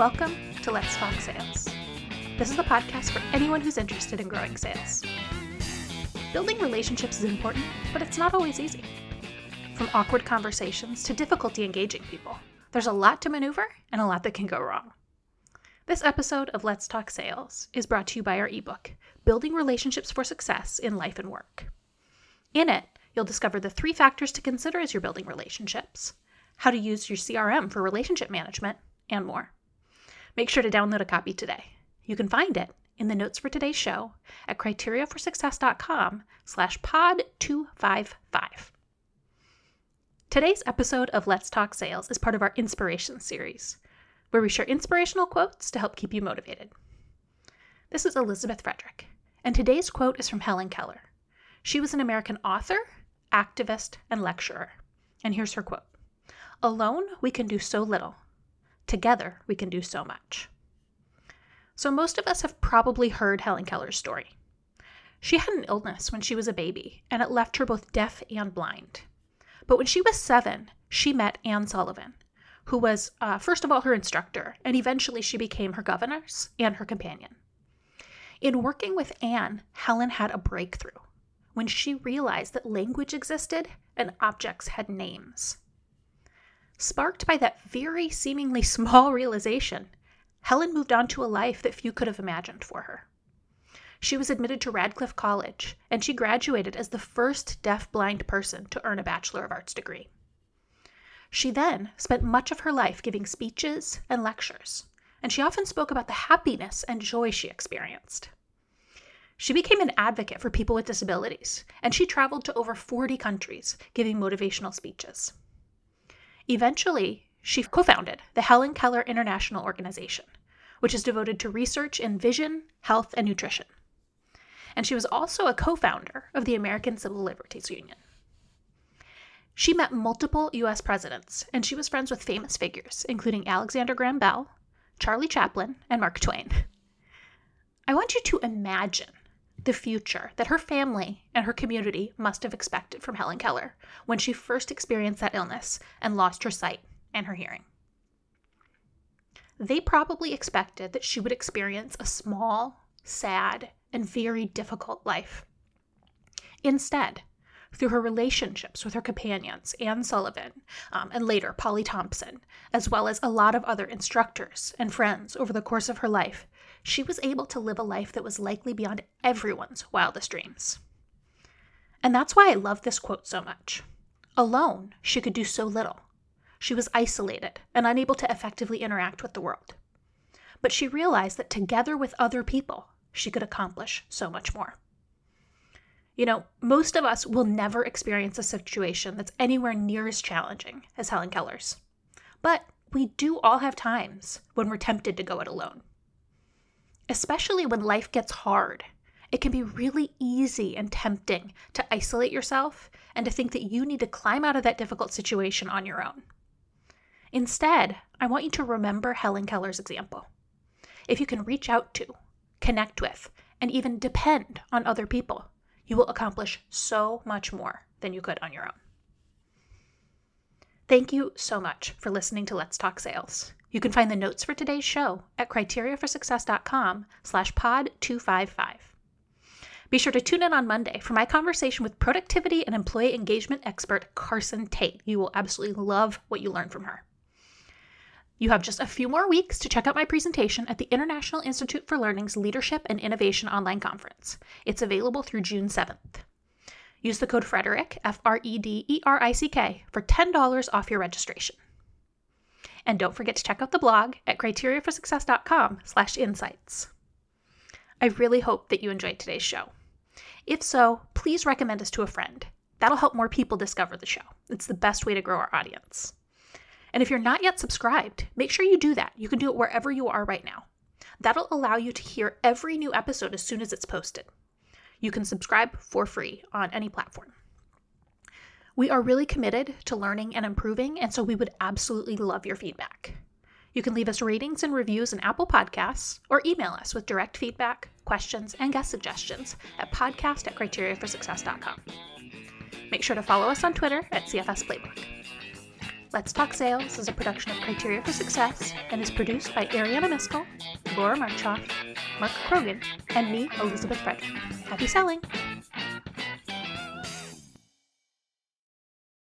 Welcome to Let's Talk Sales. This is a podcast for anyone who's interested in growing sales. Building relationships is important, but it's not always easy. From awkward conversations to difficulty engaging people, there's a lot to maneuver and a lot that can go wrong. This episode of Let's Talk Sales is brought to you by our ebook, Building Relationships for Success in Life and Work. In it, you'll discover the three factors to consider as you're building relationships, how to use your CRM for relationship management, and more. Make sure to download a copy today. You can find it in the notes for today's show at criteriaforsuccess.com slash pod 255. Today's episode of Let's Talk Sales is part of our Inspiration series, where we share inspirational quotes to help keep you motivated. This is Elizabeth Frederick, and today's quote is from Helen Keller. She was an American author, activist, and lecturer. And here's her quote Alone, we can do so little. Together, we can do so much. So, most of us have probably heard Helen Keller's story. She had an illness when she was a baby, and it left her both deaf and blind. But when she was seven, she met Anne Sullivan, who was, uh, first of all, her instructor, and eventually she became her governess and her companion. In working with Anne, Helen had a breakthrough when she realized that language existed and objects had names. Sparked by that very seemingly small realization, Helen moved on to a life that few could have imagined for her. She was admitted to Radcliffe College, and she graduated as the first deaf-blind person to earn a Bachelor of Arts degree. She then spent much of her life giving speeches and lectures, and she often spoke about the happiness and joy she experienced. She became an advocate for people with disabilities, and she traveled to over 40 countries giving motivational speeches. Eventually, she co founded the Helen Keller International Organization, which is devoted to research in vision, health, and nutrition. And she was also a co founder of the American Civil Liberties Union. She met multiple US presidents, and she was friends with famous figures, including Alexander Graham Bell, Charlie Chaplin, and Mark Twain. I want you to imagine the future that her family and her community must have expected from Helen Keller when she first experienced that illness and lost her sight and her hearing. They probably expected that she would experience a small, sad, and very difficult life. Instead, through her relationships with her companions, Anne Sullivan, um, and later Polly Thomson, as well as a lot of other instructors and friends over the course of her life, she was able to live a life that was likely beyond everyone's wildest dreams. And that's why I love this quote so much. Alone, she could do so little. She was isolated and unable to effectively interact with the world. But she realized that together with other people, she could accomplish so much more. You know, most of us will never experience a situation that's anywhere near as challenging as Helen Keller's. But we do all have times when we're tempted to go it alone especially when life gets hard. It can be really easy and tempting to isolate yourself and to think that you need to climb out of that difficult situation on your own. Instead, I want you to remember Helen Keller's example. If you can reach out to, connect with, and even depend on other people, you will accomplish so much more than you could on your own. Thank you so much for listening to Let's Talk Sales. You can find the notes for today's show at criteriaforsuccess.com slash pod 255. Be sure to tune in on Monday for my conversation with productivity and employee engagement expert Carson Tate. You will absolutely love what you learn from her. You have just a few more weeks to check out my presentation at the International Institute for Learning's Leadership and Innovation Online Conference. It's available through June 7th. Use the code FREDERICK, F R E D E R I C K, for $10 off your registration. And don't forget to check out the blog at criteriaforsuccess.com/insights. I really hope that you enjoyed today's show. If so, please recommend us to a friend. That'll help more people discover the show. It's the best way to grow our audience. And if you're not yet subscribed, make sure you do that. You can do it wherever you are right now. That'll allow you to hear every new episode as soon as it's posted. You can subscribe for free on any platform. We are really committed to learning and improving, and so we would absolutely love your feedback. You can leave us ratings and reviews in Apple Podcasts or email us with direct feedback, questions, and guest suggestions at podcast at criteriaforsuccess.com. Make sure to follow us on Twitter at CFS Playbook. Let's Talk Sales is a production of Criteria for Success and is produced by Ariana Miskell, Laura Marchoff, Mark Krogan, and me, Elizabeth Frederick. Happy selling!